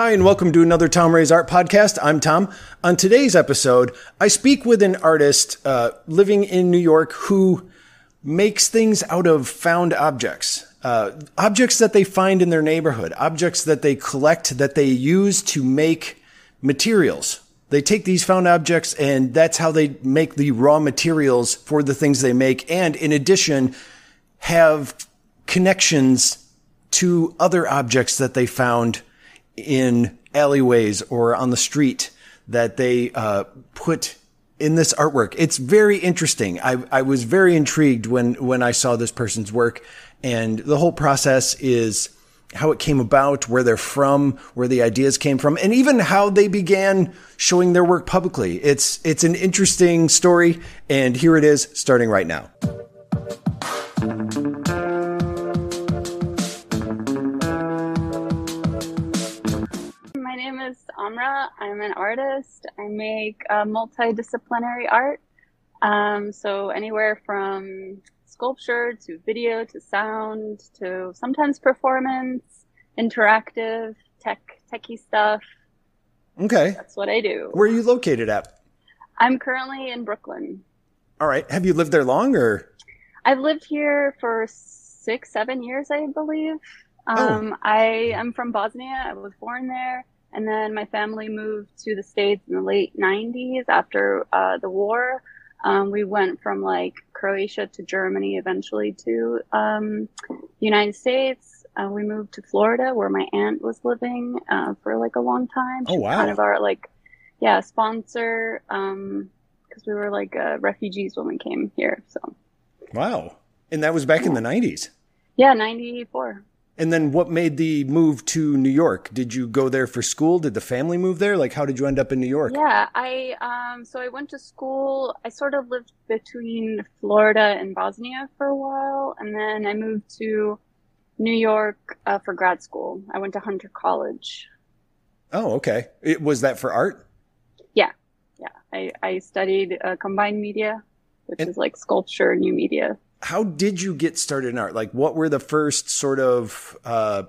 Hi, and welcome to another Tom Ray's Art Podcast. I'm Tom. On today's episode, I speak with an artist uh, living in New York who makes things out of found objects. Uh, objects that they find in their neighborhood, objects that they collect, that they use to make materials. They take these found objects and that's how they make the raw materials for the things they make. And in addition, have connections to other objects that they found in alleyways or on the street that they uh, put in this artwork. It's very interesting. I, I was very intrigued when when I saw this person's work, and the whole process is how it came about, where they're from, where the ideas came from, and even how they began showing their work publicly. It's it's an interesting story, and here it is, starting right now. Amra. I'm an artist. I make uh, multidisciplinary art. Um, so anywhere from sculpture to video to sound to sometimes performance, interactive, tech, techie stuff. Okay. That's what I do. Where are you located at? I'm currently in Brooklyn. All right. Have you lived there long or? I've lived here for six, seven years, I believe. Oh. Um, oh. I am from Bosnia. I was born there. And then my family moved to the States in the late 90s after uh, the war. Um, we went from like Croatia to Germany, eventually to um, the United States. Uh, we moved to Florida where my aunt was living uh, for like a long time. She oh, wow. Kind of our like, yeah, sponsor. Um, cause we were like uh, refugees when we came here. So. Wow. And that was back yeah. in the 90s. Yeah, 94. And then what made the move to New York? Did you go there for school? Did the family move there? Like how did you end up in New York? Yeah, I um so I went to school. I sort of lived between Florida and Bosnia for a while and then I moved to New York uh, for grad school. I went to Hunter College. Oh, okay. It was that for art? Yeah. Yeah. I I studied uh, combined media, which and- is like sculpture, new media how did you get started in art? Like, what were the first sort of uh,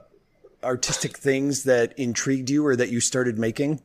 artistic things that intrigued you or that you started making?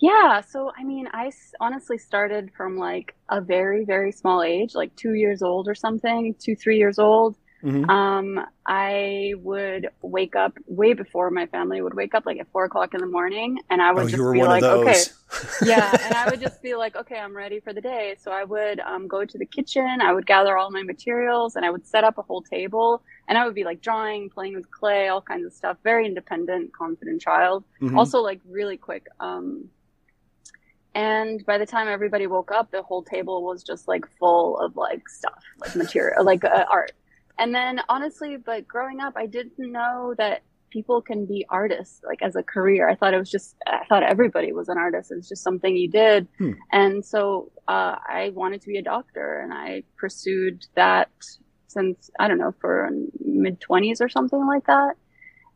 Yeah, so I mean, I honestly started from like a very, very small age, like two years old or something, two, three years old. Mm-hmm. Um, I would wake up way before my family would wake up, like at four o'clock in the morning, and I would oh, just be like, okay, yeah, and I would just be like, okay, I'm ready for the day. So I would um, go to the kitchen, I would gather all my materials, and I would set up a whole table, and I would be like drawing, playing with clay, all kinds of stuff. Very independent, confident child. Mm-hmm. Also, like really quick. Um, and by the time everybody woke up, the whole table was just like full of like stuff, like material, like uh, art. And then honestly, but growing up, I didn't know that people can be artists like as a career. I thought it was just, I thought everybody was an artist. It was just something you did. Hmm. And so, uh, I wanted to be a doctor and I pursued that since, I don't know, for mid twenties or something like that.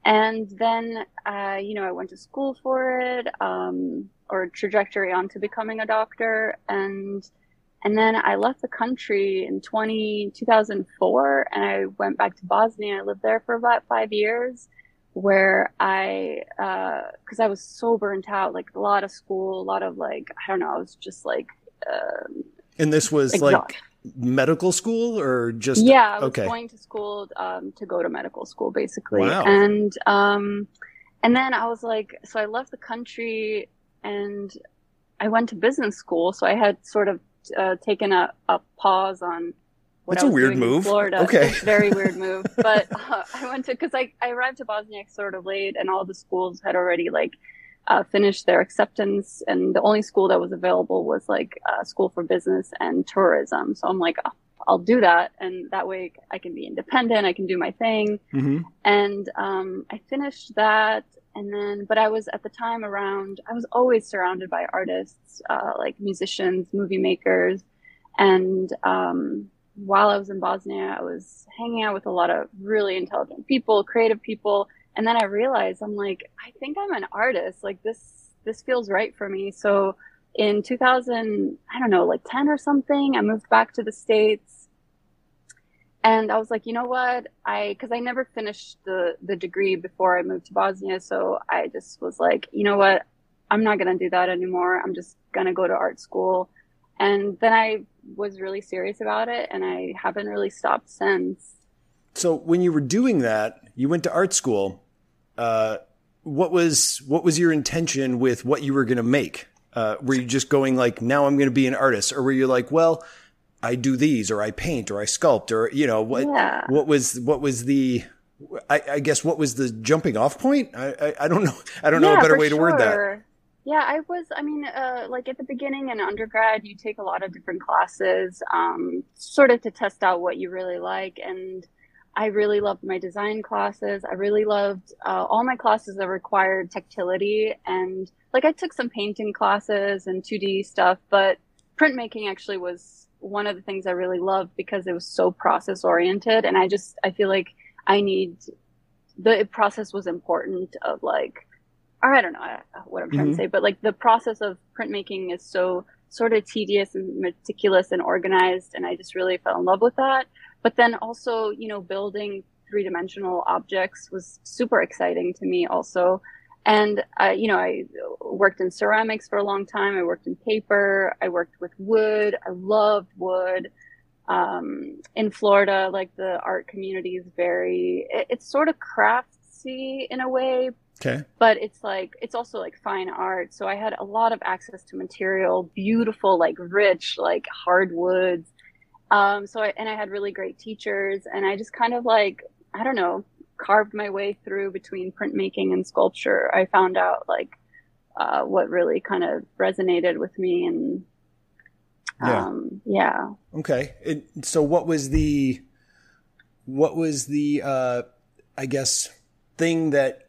And then, uh, you know, I went to school for it, um, or trajectory onto becoming a doctor. And and then I left the country in 20, 2004 and I went back to Bosnia. I lived there for about five years where I, uh, cause I was so burnt out, like a lot of school, a lot of like, I don't know, I was just like, um, and this was like medical school or just, yeah, I was okay. going to school, um, to go to medical school basically. Wow. And, um, and then I was like, so I left the country and I went to business school. So I had sort of uh, taken a, a pause on what That's a weird move. Florida. Okay. Very weird move. But uh, I went to, cause I, I arrived to Bosnia sort of late and all the schools had already like, uh, finished their acceptance and the only school that was available was like a school for business and tourism. So I'm like, oh, I'll do that. And that way I can be independent. I can do my thing. Mm-hmm. And, um, I finished that and then but i was at the time around i was always surrounded by artists uh, like musicians movie makers. And um, while i was in bosnia i was hanging out with a lot of really intelligent people creative people. And then i realized i'm like i think i'm an artist. Like this this feels right for me. So in 2000 i don't know like 10 or something i moved back to the states and I was like, you know what? I because I never finished the the degree before I moved to Bosnia, so I just was like, you know what? I'm not gonna do that anymore. I'm just gonna go to art school. And then I was really serious about it, and I haven't really stopped since. So when you were doing that, you went to art school. Uh, what was what was your intention with what you were to make? Uh, were you just going like, now I'm to be an artist, or were you like, well, I do these or I paint or I sculpt or you know what yeah. what was what was the I, I, guess what was the jumping off point? I I, I don't know I don't yeah, know a better way to word that. Yeah, I was. I mean, uh, like at the beginning in undergrad, you take a lot of different classes, um, sort of to test out what you really like. And I really loved my design classes. I really loved uh, all my classes that required tactility, and like I took some painting classes and 2D stuff, but printmaking actually was one of the things I really loved because it was so process oriented. And I just, I feel like I need the process was important of like, or I don't know what I'm trying mm-hmm. to say, but like the process of printmaking is so sort of tedious and meticulous and organized. And I just really fell in love with that. But then also, you know, building three dimensional objects was super exciting to me also. And I, you know, I worked in ceramics for a long time. I worked in paper. I worked with wood. I loved wood. Um, in Florida, like the art community is very, it, it's sort of craftsy in a way. Okay. But it's like, it's also like fine art. So I had a lot of access to material, beautiful, like rich, like hardwoods. Um, so I, and I had really great teachers and I just kind of like, I don't know, carved my way through between printmaking and sculpture, I found out like uh, what really kind of resonated with me and um, yeah. yeah. Okay. It, so what was the what was the uh, I guess thing that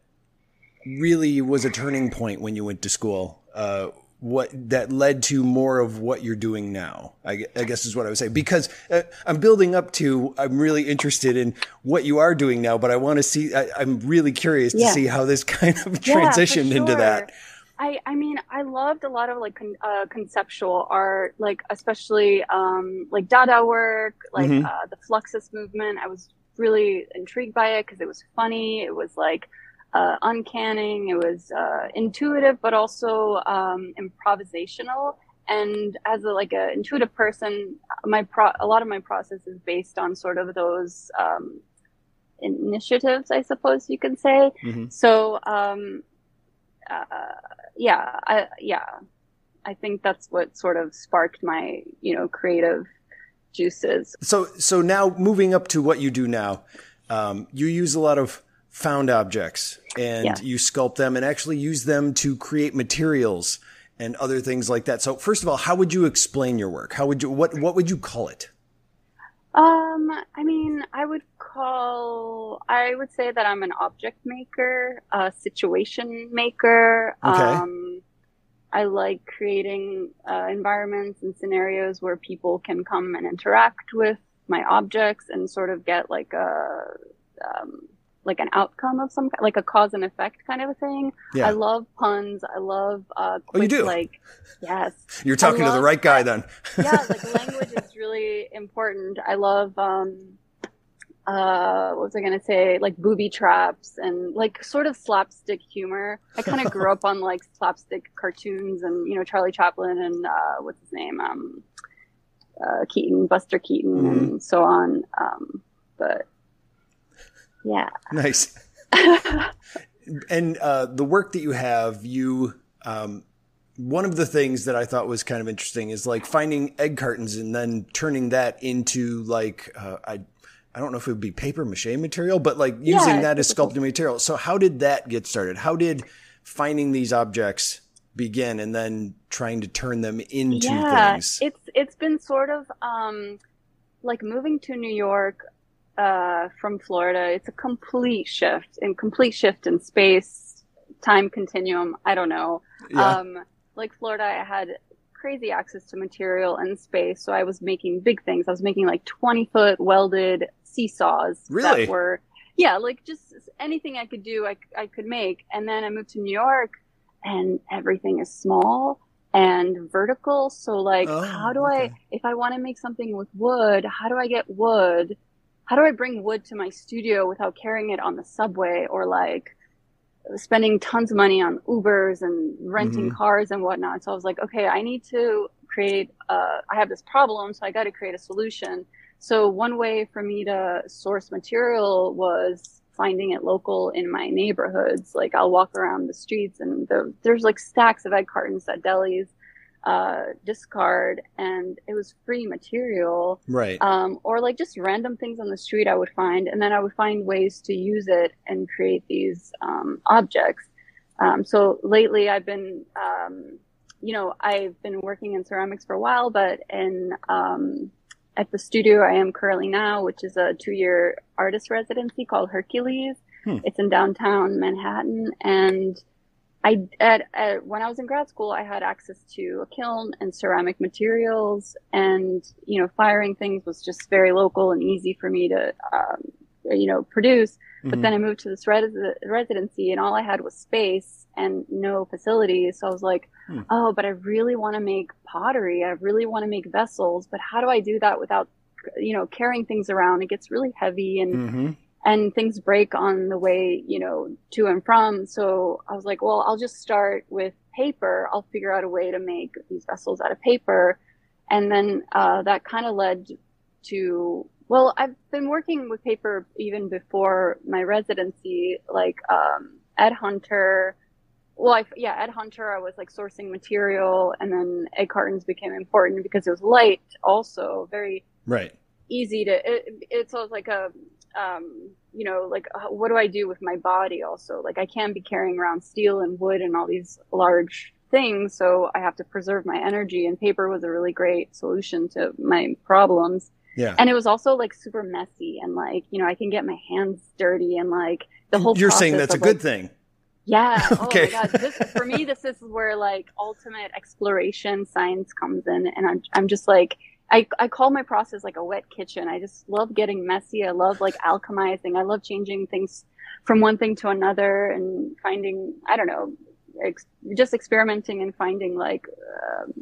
really was a turning point when you went to school? Uh, what that led to more of what you're doing now i, I guess is what i would say because uh, i'm building up to i'm really interested in what you are doing now but i want to see I, am really curious to yeah. see how this kind of transitioned yeah, into that I, I mean, I loved a lot of like con- uh, conceptual art, like especially um, like Dada work, like mm-hmm. uh, the Fluxus movement. I was really intrigued by it because it was funny. It was like uh, uncanning. It was uh, intuitive, but also um, improvisational. And as a, like an intuitive person, my pro- a lot of my process is based on sort of those um, initiatives, I suppose you can say. Mm-hmm. So, um, uh, yeah, I, yeah, I think that's what sort of sparked my, you know, creative juices. So, so now moving up to what you do now, um, you use a lot of found objects and yeah. you sculpt them and actually use them to create materials and other things like that. So first of all, how would you explain your work? How would you what what would you call it? Um, I mean, I would call I would say that I'm an object maker, a situation maker. Okay. Um, I like creating uh, environments and scenarios where people can come and interact with my objects and sort of get like a um, like an outcome of some like a cause and effect kind of a thing. Yeah. I love puns. I love uh quick, oh, you do? like yes. You're talking to the right guy then. yeah, like language is really important. I love um uh what was I gonna say? Like booby traps and like sort of slapstick humor. I kind of grew up on like slapstick cartoons and you know Charlie Chaplin and uh what's his name? Um uh Keaton, Buster Keaton mm-hmm. and so on. Um but yeah. Nice. and uh, the work that you have, you um, one of the things that I thought was kind of interesting is like finding egg cartons and then turning that into like uh, I I don't know if it would be paper mache material, but like using yeah, that as sculpting material. So how did that get started? How did finding these objects begin and then trying to turn them into yeah, things? It's it's been sort of um, like moving to New York uh, from Florida. It's a complete shift and complete shift in space, time continuum. I don't know. Yeah. Um, like Florida, I had crazy access to material and space. So I was making big things. I was making like 20 foot welded seesaws really? that were, yeah, like just anything I could do, I, I could make. And then I moved to New York and everything is small and vertical. So like, oh, how do okay. I, if I want to make something with wood, how do I get wood how do I bring wood to my studio without carrying it on the subway or like spending tons of money on Ubers and renting mm-hmm. cars and whatnot. So I was like, okay, I need to create, uh, I have this problem, so I got to create a solution. So one way for me to source material was finding it local in my neighborhoods. Like I'll walk around the streets and the, there's like stacks of egg cartons at delis uh, discard and it was free material. Right. Um, or like just random things on the street I would find. And then I would find ways to use it and create these um, objects. Um, so lately I've been, um, you know, I've been working in ceramics for a while, but in, um, at the studio I am currently now, which is a two year artist residency called Hercules. Hmm. It's in downtown Manhattan. And I at, at, when I was in grad school, I had access to a kiln and ceramic materials, and you know, firing things was just very local and easy for me to, um, you know, produce. Mm-hmm. But then I moved to this res- residency, and all I had was space and no facilities. So I was like, hmm. oh, but I really want to make pottery. I really want to make vessels, but how do I do that without, you know, carrying things around? It gets really heavy and. Mm-hmm and things break on the way, you know, to and from. So I was like, well, I'll just start with paper. I'll figure out a way to make these vessels out of paper. And then uh, that kind of led to, well, I've been working with paper even before my residency, like um, Ed Hunter. Well, I, yeah, Ed Hunter, I was like sourcing material, and then egg cartons became important because it was light, also very right easy to. It, it's like a um, you know, like uh, what do I do with my body also? Like I can't be carrying around steel and wood and all these large things, so I have to preserve my energy. And paper was a really great solution to my problems. Yeah. And it was also like super messy and like, you know, I can get my hands dirty and like the whole You're saying that's a good thing. Yeah. okay. Oh my god. This, for me, this is where like ultimate exploration science comes in, and I'm I'm just like I, I call my process like a wet kitchen. I just love getting messy. I love like alchemizing. I love changing things from one thing to another and finding, I don't know, ex- just experimenting and finding like uh,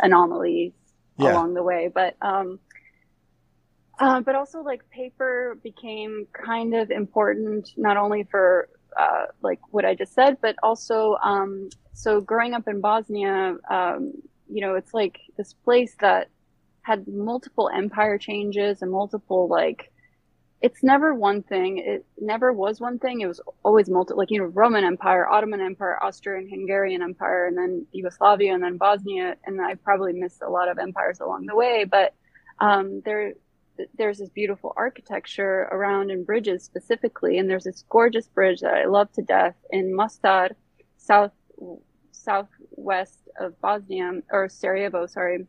anomalies yeah. along the way. But, um, uh, but also like paper became kind of important, not only for uh, like what I just said, but also, um, so growing up in Bosnia, um, you know, it's like this place that had multiple empire changes and multiple like it's never one thing. It never was one thing. It was always multi, like, you know, Roman Empire, Ottoman Empire, Austrian, Hungarian Empire, and then Yugoslavia, and then Bosnia. And I probably missed a lot of empires along the way, but, um, there, there's this beautiful architecture around in bridges specifically. And there's this gorgeous bridge that I love to death in Mostar, south, southwest of Bosnia, or Sarajevo, sorry.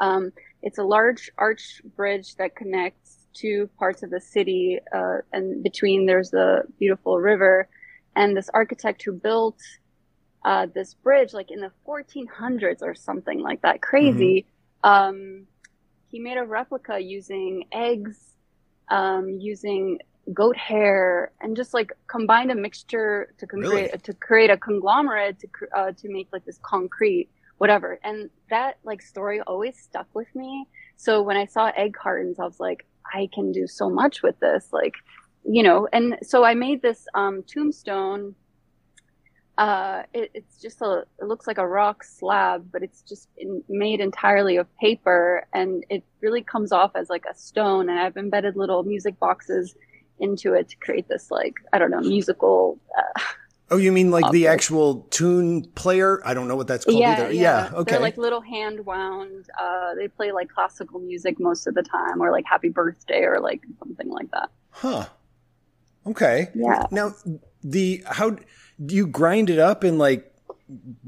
Um, it's a large arch bridge that connects two parts of the city, uh, and between there's the beautiful river. And this architect who built uh, this bridge, like in the 1400s or something like that, crazy. Mm-hmm. Um, he made a replica using eggs, um, using goat hair, and just like combined a mixture to con- really? create to create a conglomerate to uh, to make like this concrete whatever. And that like story always stuck with me. So when I saw egg cartons, I was like, I can do so much with this. Like, you know, and so I made this um, tombstone. Uh, it, it's just a, it looks like a rock slab, but it's just in, made entirely of paper and it really comes off as like a stone. And I've embedded little music boxes into it to create this like, I don't know, musical, uh, Oh, you mean like the actual tune player? I don't know what that's called yeah, either. Yeah, yeah okay. They're like little hand wound. Uh, they play like classical music most of the time, or like Happy Birthday, or like something like that. Huh. Okay. Yeah. Now the how do you grind it up and like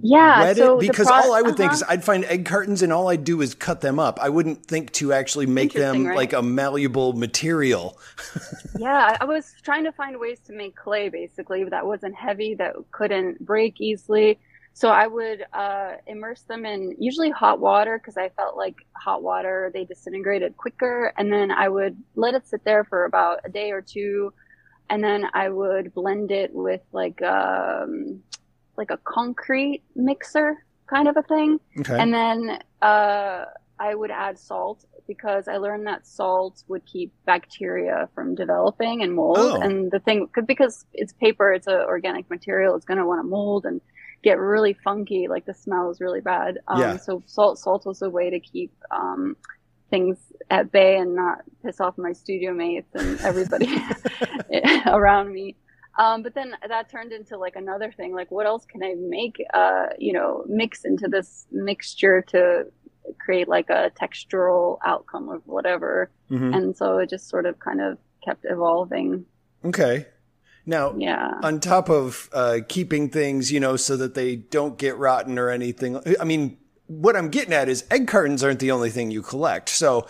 yeah, so because pro- all I would uh-huh. think is I'd find egg cartons and all I'd do is cut them up. I wouldn't think to actually make them right? like a malleable material. yeah, I was trying to find ways to make clay basically that wasn't heavy, that couldn't break easily. So I would uh, immerse them in usually hot water because I felt like hot water they disintegrated quicker, and then I would let it sit there for about a day or two, and then I would blend it with like um, like a concrete mixer kind of a thing. Okay. And then uh, I would add salt because I learned that salt would keep bacteria from developing and mold. Oh. And the thing, because it's paper, it's an organic material, it's going to want to mold and get really funky. Like the smell is really bad. Um, Yeah. So salt, salt was a way to keep um, things at bay and not piss off my studio mates and everybody around me. Um, but then that turned into like another thing. Like, what else can I make? Uh, you know, mix into this mixture to create like a textural outcome of whatever. Mhm. And so it just sort of kind of kept evolving. Okay. Now, Yeah. on top of uh, keeping things, you know, so that they don't get rotten or anything. I mean, what I'm getting at is egg cartons aren't the only thing you collect. So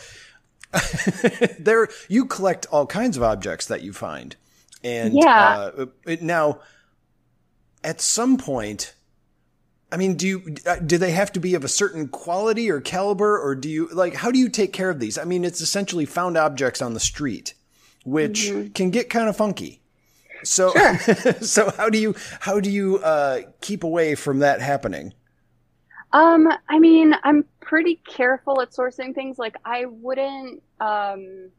there, you collect all kinds of objects that you find, and Yeah. uh, now, at some point. I mean, do you uh, do they have to be of a certain quality or caliber, or do you like how do you take care of these? I mean, it's essentially found objects on the street, which can get kind of funky. So, so how do you how do you uh, keep away from that happening? Um, I mean, I'm pretty careful at sourcing things. Like, I wouldn't, um,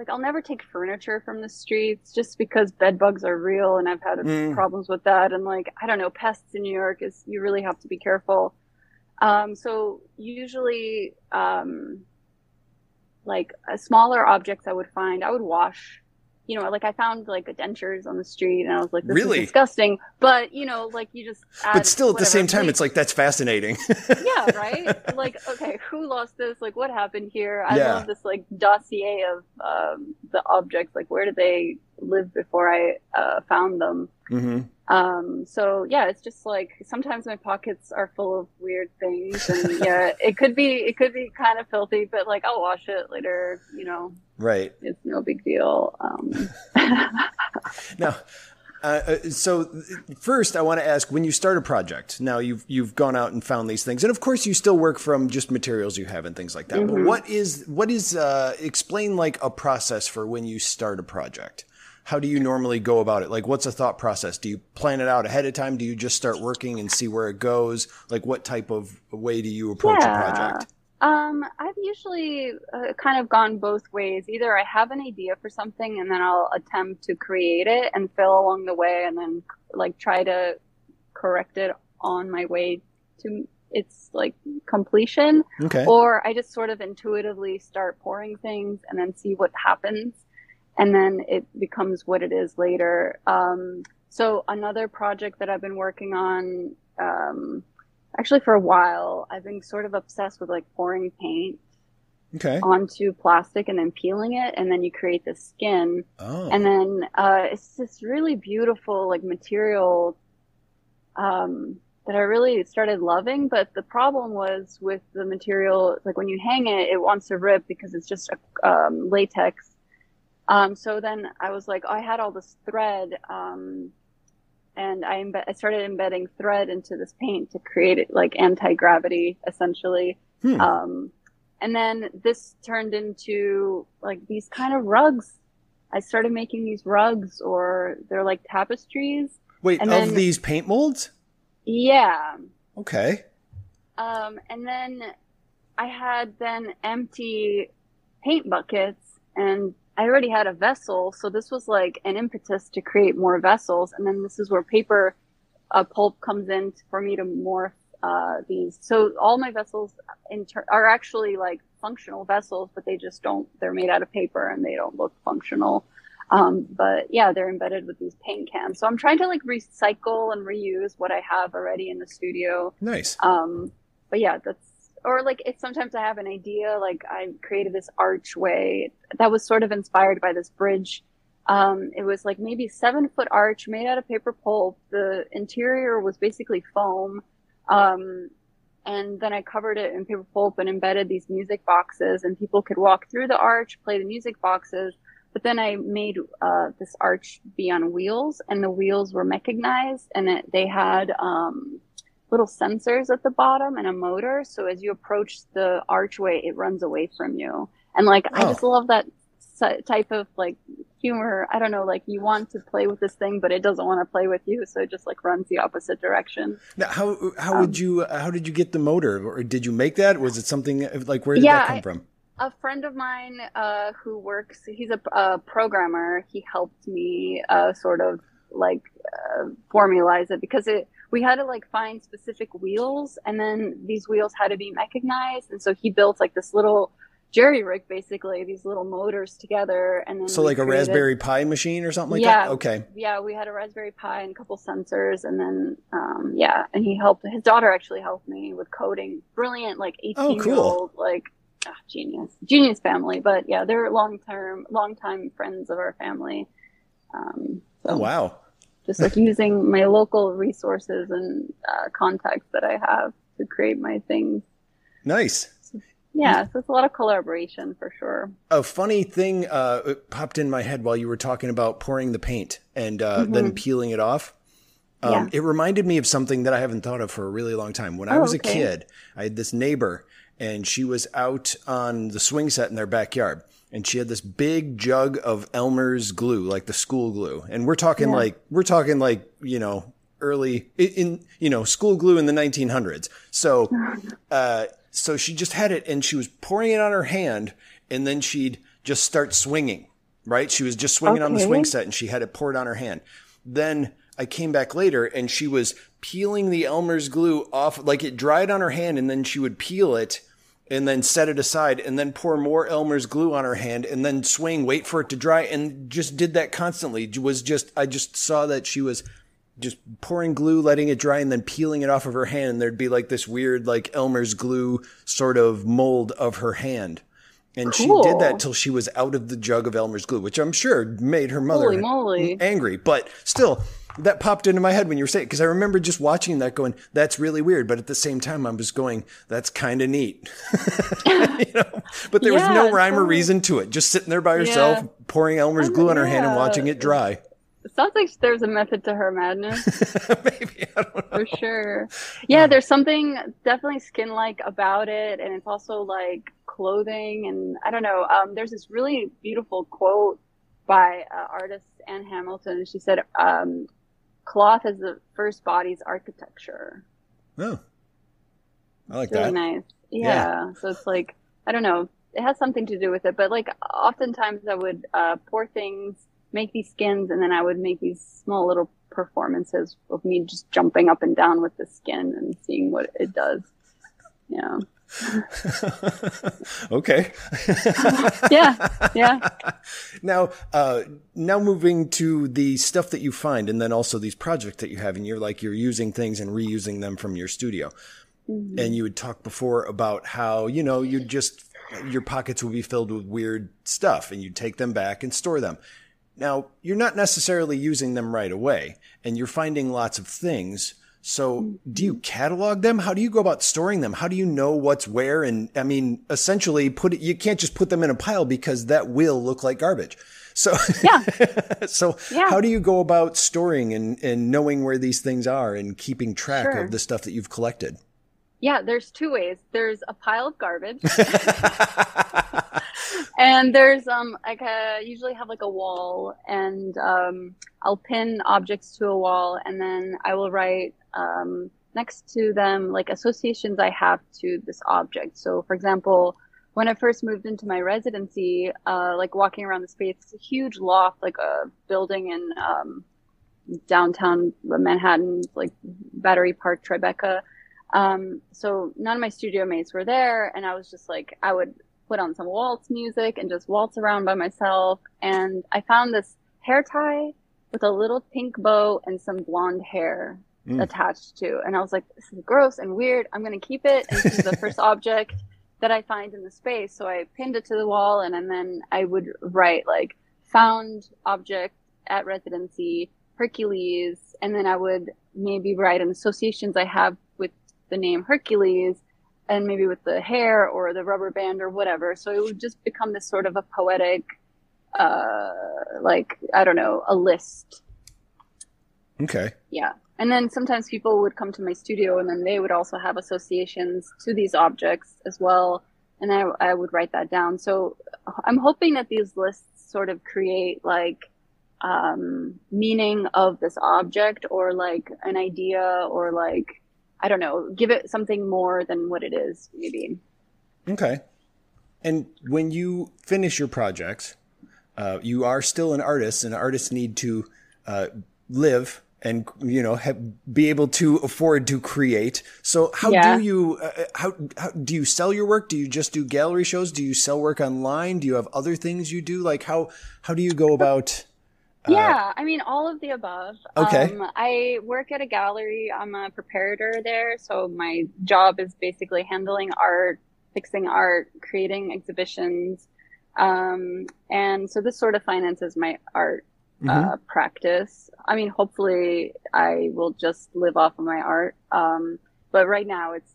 like, I'll never take furniture from the streets just because bed bugs are real and I've had Mm. problems with that. And, like, I don't know, pests in New York is, you really have to be careful. Um, so usually, um, like, uh, smaller objects I would find, I would wash. You know, like I found like dentures on the street, and I was like, "This Really? is disgusting." But you know, like you just. But still, at the same time, it's like that's fascinating. yeah, right? Like, okay, who lost this? Like, what happened here? I Yeah. love this like dossier of um, the objects. Like, where did they live before I uh, found them? hmm Um, so yeah, it's just like sometimes my pockets are full of weird things, and yeah, it could be it could be kind of filthy, but like I'll wash it later. You know, Right it's no big deal. Um, now, uh, uh, so first, I want to ask: when you start a project, now you've you've gone out and found these things, and of course, you still work from just materials you have and things like that. But what is what is uh, explain like a process for when you start a project? How do you normally go about it? Like, what's a thought process? Do you plan it out ahead of time? Do you just start working and see where it goes? Like, what type of way do you approach a project? Um, I've usually uh, kind of gone both ways. Either I have an idea for something and then I'll attempt to create it and fail along the way and then like try to correct it on my way to its like completion. Okay. Or I just sort of intuitively start pouring things and then see what happens. And then it becomes what it is later. Um, so another project that I've been working on, um, actually for a while, I've been sort of obsessed with like pouring paint Okay. onto plastic and then peeling it. And then you create the skin. Oh. And then, uh, it's this really beautiful like material, um, that I really started loving. But the problem was with the material, like when you hang it, it wants to rip because it's just a, um, latex. Um, so then I was like, I had all this thread, um, and I, imbe- I started embedding thread into this paint to create it like anti-gravity essentially. Hmm. Um, and then this turned into like these kind of rugs. I started making these rugs or they're like tapestries. Wait, and of then- these paint molds? Yeah. Okay. Um, and then I had then empty paint buckets and I already had a vessel. So this was like an impetus to create more vessels. And then this is where paper uh, pulp comes in for me to morph uh, these. So all my vessels ter- are actually like functional vessels, but they just don't, they're made out of paper and they don't look functional. Um, but yeah, they're embedded with these paint cans. So I'm trying to like recycle and reuse what I have already in the studio. Nice. Um, but yeah, that's or like if sometimes I have an idea, like I created this archway that was sort of inspired by this bridge. Um, it was like maybe seven foot arch made out of paper pulp. The interior was basically foam. Um, and then I covered it in paper pulp and embedded these music boxes, and people could walk through the arch, play the music boxes. But then I made uh, this arch be on wheels, and the wheels were mechanized, and it, they had um, little sensors at the bottom and a motor. So as you approach the archway, it runs away from you. And like, I Oh. just love that type of like humor. I don't know, like you want to play with this thing, but it doesn't want to play with you. So it just like runs the opposite direction. Now, how how Um, would you how did you get the motor, or did you make that? Was it something like where did Yeah, that come from? a friend of mine uh, who works, he's a, a, programmer. He helped me uh, sort of like uh, formalize it because it we had to like find specific wheels, and then these wheels had to be mechanized, and so he built like this little jerry rig basically these little motors together and then so like created, a raspberry pi machine or something like yeah, that okay. Yeah we had a raspberry pi and a couple sensors and then um, yeah and he helped his daughter actually helped me with coding. Brilliant like 18 oh, cool. year old like oh, genius. Genius family but yeah they're long term long time friends of our family. Um, so. oh wow just like using my local resources and uh, contacts that i have to create my things nice yeah, so it's a lot of collaboration for sure. A funny thing uh, popped in my head while you were talking about pouring the paint and uh, mm-hmm. then peeling it off. Um, yeah. It reminded me of something that I haven't thought of for a really long time. When I oh, was a kid, I had this neighbor, and she was out on the swing set in their backyard, and she had this big jug of Elmer's glue, like the school glue, and we're talking yeah. like we're talking like you know early in you know school glue in the 1900s. So uh, so she just had it and she was pouring it on her hand and then she'd just start swinging, right? She was just swinging okay. on the swing set and she had it poured on her hand. Then I came back later and she was peeling the Elmer's glue off, like it dried on her hand and then she would peel it and then set it aside and then pour more Elmer's glue on her hand and then swing, wait for it to dry and just did that constantly. Was just, I just saw that she was just pouring glue, letting it dry, and then peeling it off of her hand. And there'd be like this weird, like Elmer's glue sort of mold of her hand. And cool. she did that till she was out of the jug of Elmer's glue, which I'm sure made her mother angry. But still, that popped into my head when you were saying because I remember just watching that, going, "That's really weird." But at the same time, I'm just going, "That's kind of neat." you know? But there yeah, was no rhyme totally. or reason to it. Just sitting there by herself, yeah. pouring Elmer's glue on her hand and watching it dry. It sounds like there's a method to her madness. Maybe I don't know. For sure. Yeah, there's something definitely skin-like about it, and it's also like clothing, and I don't know. Um, there's this really beautiful quote by uh, artist Ann Hamilton. She said, um, "Cloth is the first body's architecture." Oh, I like it's really that. Nice. Yeah. yeah. So it's like I don't know. It has something to do with it, but like oftentimes I would uh, pour things make these skins and then I would make these small little performances of me just jumping up and down with the skin and seeing what it does. Yeah. okay. yeah. Yeah. Now, uh, now moving to the stuff that you find and then also these projects that you have and you're like, you're using things and reusing them from your studio. Mm-hmm. And you would talk before about how, you know, you just, your pockets would be filled with weird stuff and you'd take them back and store them. Now, you're not necessarily using them right away and you're finding lots of things. So do you catalog them? How do you go about storing them? How do you know what's where? And I mean, essentially put it, you can't just put them in a pile because that will look like garbage. So, yeah. so yeah. how do you go about storing and, and knowing where these things are and keeping track sure. of the stuff that you've collected? Yeah, there's two ways. There's a pile of garbage. and there's um like I usually have like a wall and um I'll pin objects to a wall and then I will write um next to them like associations I have to this object. So for example, when I first moved into my residency, uh, like walking around the space, it's a huge loft, like a building in um, downtown Manhattan, like Battery Park, Tribeca. Um, so none of my studio mates were there, and I was just like, I would put on some waltz music and just waltz around by myself. And I found this hair tie with a little pink bow and some blonde hair mm. attached to. And I was like, this is gross and weird. I'm going to keep it. And this is the first object that I find in the space. So I pinned it to the wall and, and then I would write like found object at residency, Hercules. And then I would maybe write in associations I have with the name Hercules and maybe with the hair or the rubber band or whatever. So it would just become this sort of a poetic, uh, like, I don't know, a list. Okay. Yeah. And then sometimes people would come to my studio and then they would also have associations to these objects as well. And I, I would write that down. So I'm hoping that these lists sort of create like, um, meaning of this object or like an idea or like I don't know, give it something more than what it is, maybe. Okay. And when you finish your projects, uh, you are still an artist, and artists need to uh, live and you know have, be able to afford to create. So how yeah. do you uh, how, how do you sell your work? Do you just do gallery shows? Do you sell work online? Do you have other things you do? Like how how do you go about? Uh, yeah, I mean all of the above. Okay. Um, I work at a gallery. I'm a preparator there, so my job is basically handling art, fixing art, creating exhibitions. Um, and so this sort of finances my art uh, mm-hmm. uh, practice. I mean, hopefully I will just live off of my art. Um, but right now it's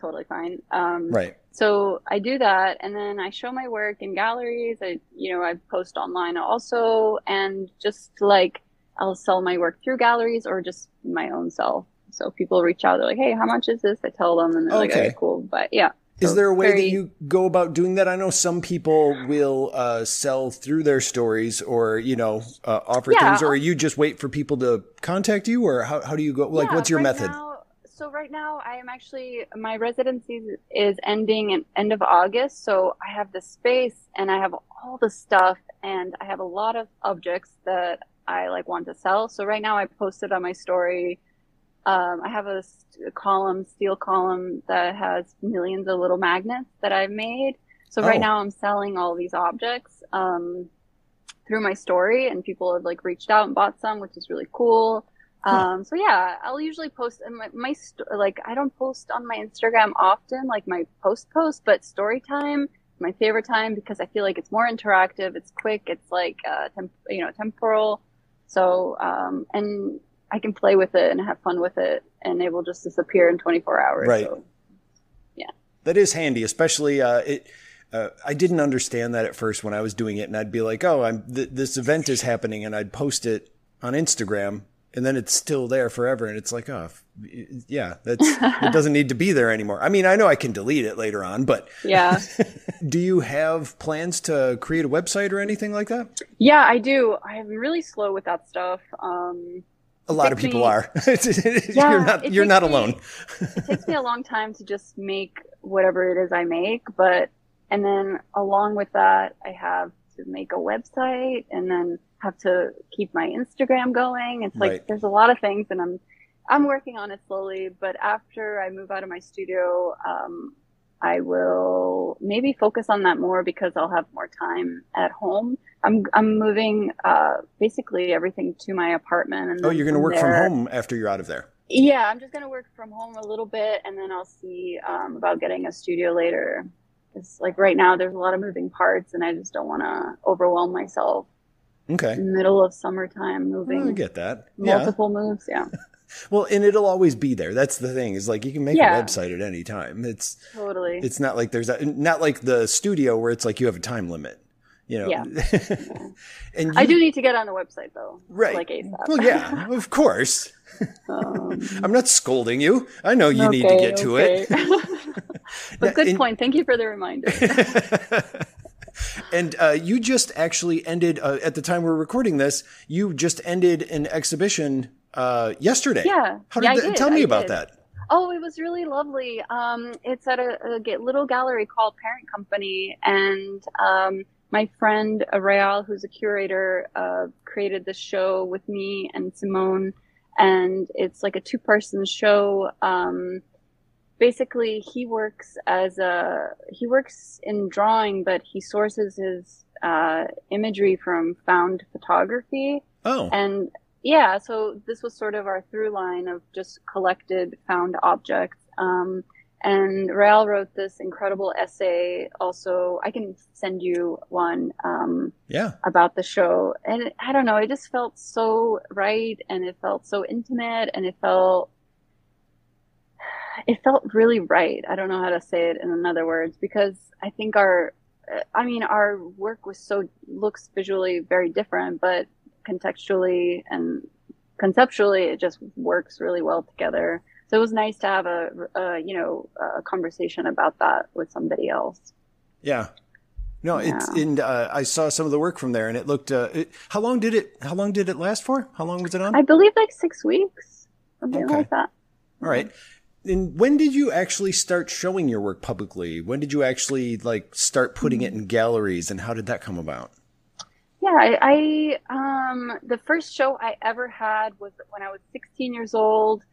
totally fine. Um, right. So I do that, and then I show my work in galleries. I, you know, I post online also, and just like I'll sell my work through galleries or just my own self. So people reach out, they're like, "Hey, how much is this?" I tell them, and they're okay. like, "Okay, cool." But yeah, is there a way very... that you go about doing that? I know some people will uh, sell through their stories or, you know, uh, offer yeah. things, or you just wait for people to contact you, or how, how do you go? Like, yeah, what's your right method? Now, so right now I am actually, my residency is ending at end of August. So I have the space and I have all the stuff and I have a lot of objects that I like want to sell. So right now I posted on my story um, I have a, a, column, steel column that has millions of little magnets that I've made. So oh. right now I'm selling all these objects um, through my story, and people have like reached out and bought some, which is really cool. Um, so yeah, I'll usually post my, my st- like I don't post on my Instagram often, like my post post, but story time my favorite time because I feel like it's more interactive, it's quick, it's like uh, temp- you know temporal. So um, and I can play with it and have fun with it, and it will just disappear in 24 hours. Right. So, yeah. That is handy, especially uh, it. Uh, I didn't understand that at first when I was doing it, and I'd be like, "Oh, I'm th- this event is happening," and I'd post it on Instagram, and then it's still there forever, and it's like, "Oh, yeah, that's it doesn't need to be there anymore." I mean, I know I can delete it later on, but yeah. do you have plans to create a website or anything like that? Yeah, I do. I'm really slow with that stuff. Um, a lot of people me, are. yeah, you're not you're not me, alone. it takes me a long time to just make whatever it is I make, but and then along with that, I have to make a website and then have to keep my Instagram going. It's like right. there's a lot of things, and I'm I'm working on it slowly. But after I move out of my studio, um, I will maybe focus on that more because I'll have more time at home. I'm I'm moving uh, basically everything to my apartment. And oh, you're going to work there, from home after you're out of there. Yeah, I'm just going to work from home a little bit, and then I'll see um, about getting a studio later. It's like right now, there's a lot of moving parts, and I just don't want to overwhelm myself. Okay. Middle of summertime, moving. Oh, I get that. Multiple yeah. moves, yeah. Well, and it'll always be there. That's the thing. Is like you can make yeah. a website at any time. It's totally. It's not like there's a, not like the studio where it's like you have a time limit. You know. Yeah. and you, I do need to get on the website though. Right. Like ASAP. Well, yeah, of course. Um, I'm not scolding you. I know you okay, need to get to okay. it. but good and, point. Thank you for the reminder. and uh, you just actually ended uh, at the time we're recording this. You just ended an exhibition uh, yesterday. Yeah. How did, yeah, that, did. tell me I about did. that. Oh, it was really lovely. Um, it's at a, a, little gallery called Parent Company, and um, my friend Real, who's a curator, uh, created this show with me and Simone, and it's like a two-person show. Um, basically, he works as a he works in drawing, but he sources his uh, imagery from found photography. Oh, and yeah, so this was sort of our through line of just collected found objects. Um, and Rael wrote this incredible essay. Also, I can send you one. Um, yeah. About the show, and I don't know, it just felt so right, and it felt so intimate, and it felt it felt really right. I don't know how to say it in other words because I think our, I mean, our work was so looks visually very different, but contextually and conceptually it just works really well together so it was nice to have a, a you know a conversation about that with somebody else yeah no yeah. it's and uh, i saw some of the work from there and it looked uh, it, how long did it how long did it last for how long was it on i believe like six weeks something okay. like that all right and when did you actually start showing your work publicly? When did you actually like start putting it in galleries, and how did that come about? Yeah, I, I um the first show I ever had was when I was 16 years old.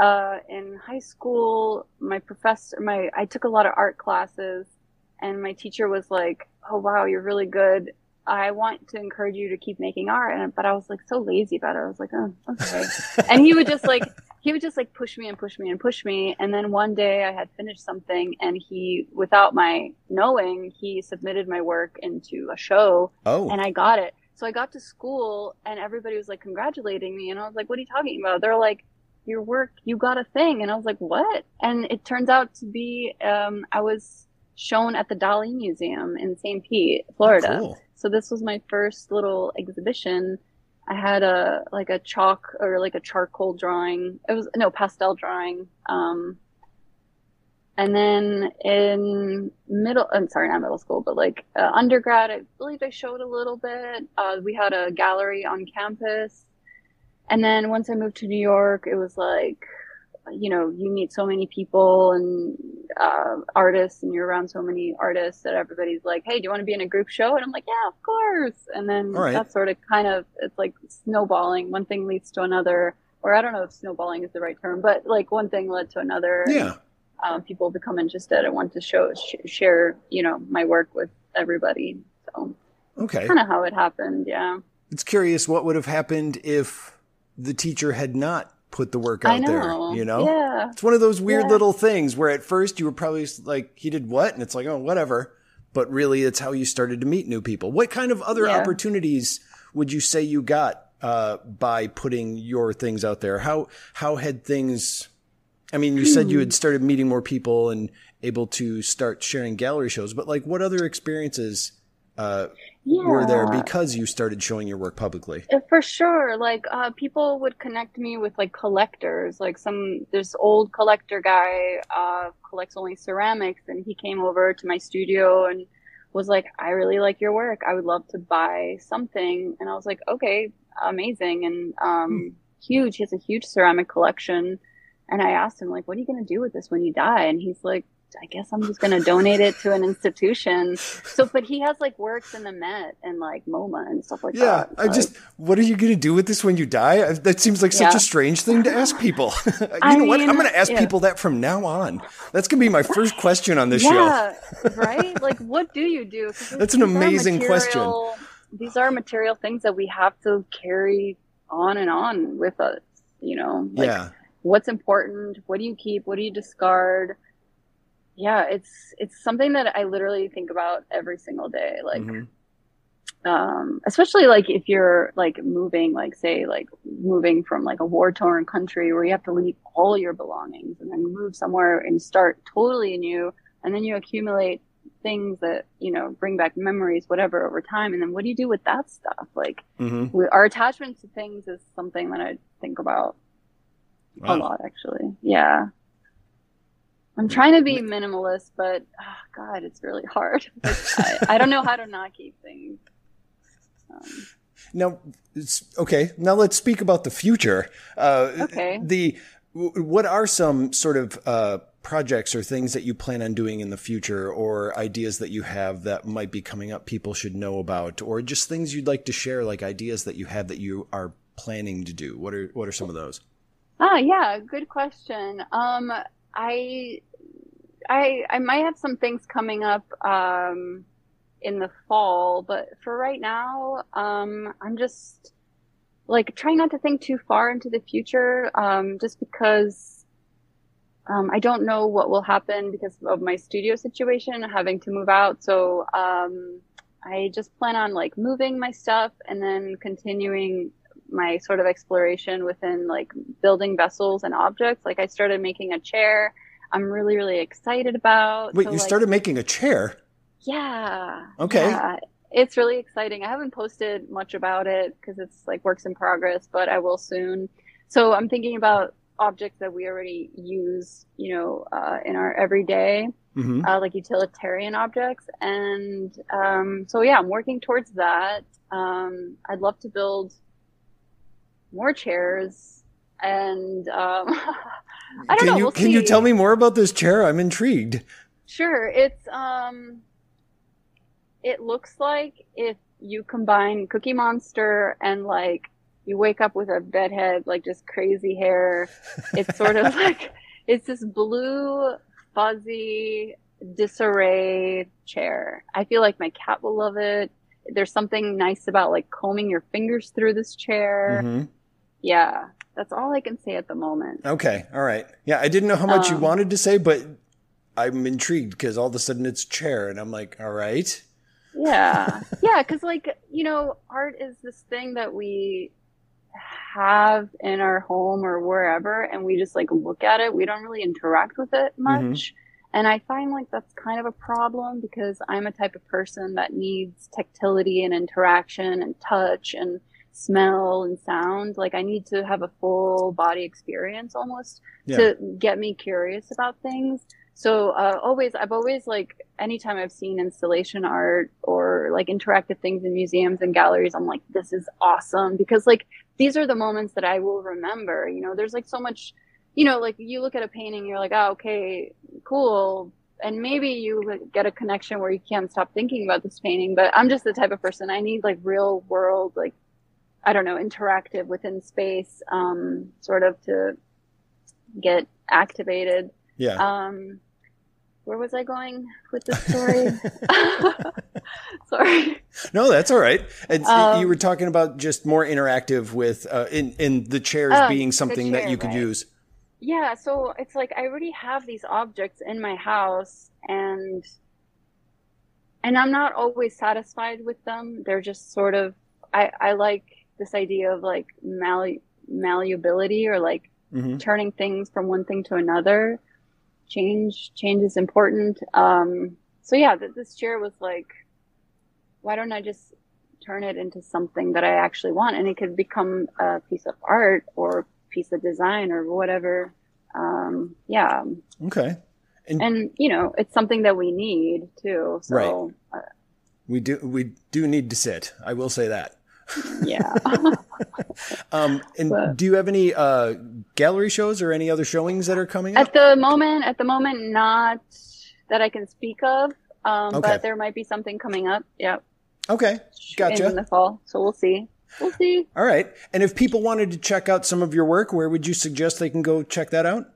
Uh, in high school, my professor, my I took a lot of art classes, and my teacher was like, "Oh wow, you're really good. I want to encourage you to keep making art." And but I was like so lazy about it. I was like, "Oh, okay." and he would just like he would just like push me and push me and push me. And then one day I had finished something and he, without my knowing, he submitted my work into a show Oh, and I got it. So I got to school and everybody was like congratulating me. And I was like, what are you talking about? They're like, your work, you got a thing. And I was like, what? And it turns out to be, um, I was shown at the Dali Museum in St. Pete, Florida. cool. So this was my first little exhibition. I had a like a chalk or like a charcoal drawing. It was no pastel drawing. Um, and then in middle, I'm sorry, not middle school, but like uh, undergrad, I believe I showed a little bit. Uh, we had a gallery on campus. And then once I moved to New York, it was like, you know, you meet so many people and uh, artists, and you're around so many artists that everybody's like, "Hey, do you want to be in a group show?" And I'm like, "Yeah, of course." And then right. that's sort of kind of it's like snowballing. One thing leads to another, or I don't know if snowballing is the right term, but like one thing led to another. and, Yeah. um, people become interested and want to show sh- share, you know, my work with everybody. So Okay. kind of how it happened. Yeah, It's curious what would have happened if the teacher had not put the work out there. You know. Yeah. It's one of those weird Yeah. little things where at first you were probably like, he did what? And it's like, oh, whatever. But really, it's how you started to meet new people. What kind of other Yeah. opportunities would you say you got uh, by putting your things out there? How how had things? I mean, you said you Hmm. had started meeting more people and able to start sharing gallery shows, but like, what other experiences uh, Yeah. were there because you started showing your work publicly? Uh, For sure. Like, uh, people would connect me with like collectors. Like some, this old collector guy, uh, collects only ceramics and he came over to my studio and was like, I really like your work. I would love to buy something. And I was like, okay, amazing. And, um, huge, he has a huge ceramic collection. And I asked him, like, what are you going to do with this when you die? And he's like, I guess I'm just going to donate it to an institution. So, but he has like works in the Met and like MoMA and stuff like Yeah, that. Yeah, I Like- just, what are you going to do with this when you die? That seems like such Yeah. a strange thing to ask people. you I know what? I'm going to ask yeah. people that from now on. That's going to be my first question on this show. yeah, right? Like, what do you do? That's an amazing question. These are material things that we have to carry on and on with us. You know, like yeah. what's important? What do you keep? What do you discard? Yeah, it's it's something that I literally think about every single day. Like, Mhm. um, especially like if you're like moving, like say like moving from like a war torn country where you have to leave all your belongings and then move somewhere and start totally new, and then you accumulate things that you know bring back memories, whatever, over time, and then what do you do with that stuff? Like Mhm. we, our attachment to things is something that I think about a lot, actually. Yeah. I'm trying to be minimalist, but oh, God, it's really hard. I, I don't know how to not keep things. Um, Now, it's, okay. Now let's speak about the future. Uh, Okay. The what are some sort of uh, projects or things that you plan on doing in the future, or ideas that you have that might be coming up, people should know about, or just things you'd like to share, like ideas that you have that you are planning to do. What are what are some of those? Ah, yeah, good question. Um, I, I, I might have some things coming up um, in the fall, but for right now, um, I'm just like trying not to think too far into the future, um, just because um, I don't know what will happen because of my studio situation, having to move out. So um, I just plan on like moving my stuff and then continuing my sort of exploration within like building vessels and objects. Like I started making a chair. I'm really, really excited about. Wait, So, you like, started making a chair. yeah. Okay. Yeah. It's really exciting. I haven't posted much about it because it's like works in progress, but I will soon. So I'm thinking about objects that we already use, you know, uh, in our everyday, hmm uh, like utilitarian objects. And um, so, yeah, I'm working towards that. Um, I'd love to build more chairs and um, I don't can know. You, we'll can see. you tell me more about this chair? I'm intrigued. Sure. It's um, it looks like if you combine Cookie Monster and like you wake up with a bedhead, like just crazy hair. It's sort of like it's this blue, fuzzy, disarray chair. I feel like my cat will love it. There's something nice about like combing your fingers through this chair. Mm-hmm. Yeah, that's all I can say at the moment. Okay, all right. Yeah, I didn't know how much um, you wanted to say, but I'm intrigued because all of a sudden it's chair, and I'm like, all right. Yeah, yeah, because like you know, art is this thing that we have in our home or wherever, and we just like look at it. We don't really interact with it mm-hmm. much. Mm-hmm. And I find like that's kind of a problem because I'm a type of person that needs tactility and interaction and touch and smell and sound. Like I need to have a full body experience almost yeah. to get me curious about things. So uh, always, I've always like anytime I've seen installation art or like interactive things in museums and galleries, I'm like, this is awesome because like these are the moments that I will remember. You know, there's like so much you know, like you look at a painting, you're like, oh, okay, cool. And maybe you get a connection where you can't stop thinking about this painting. But I'm just the type of person I need like real world, like, I don't know, interactive within space, um, sort of to get activated. Yeah. Um, where was I going with this story? Sorry. No, that's all right. And um, you were talking about just more interactive with uh, in in the chairs uh, being something chair, that you could right. use yeah so it's like i already have these objects in my house and and i'm not always satisfied with them they're just sort of i i like this idea of like mal- malleability or like mm-hmm. turning things from one thing to another change change is important um so yeah th- this chair was like why don't i just turn it into something that i actually want and it could become a piece of art or piece of design or whatever. Um, yeah. Okay. And, and, you know, it's something that we need too. So, right. Uh, we do we do need to sit. I will say that. Yeah. um, and but, do you have any uh, gallery shows or any other showings that are coming up? At the moment, at the moment, not that I can speak of. Um, okay. But there might be something coming up. Yep. Okay. Gotcha. In the fall, so we'll see. We'll see. All right. And if people wanted to check out some of your work, where would you suggest they can go check that out?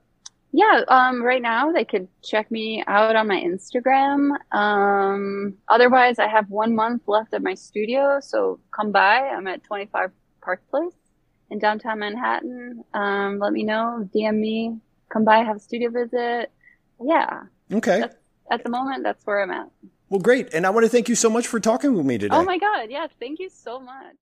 Yeah, um, right now they could check me out on my Instagram. Um, otherwise, I have one month left at my studio, so come by. I'm at 25 Park Place in downtown Manhattan. Um, let me know, DM me, come by, have a studio visit. Yeah. Okay. That's, at the moment, that's where I'm at. Well, great. And I want to thank you so much for talking with me today. Oh my God. yeah Thank you so much.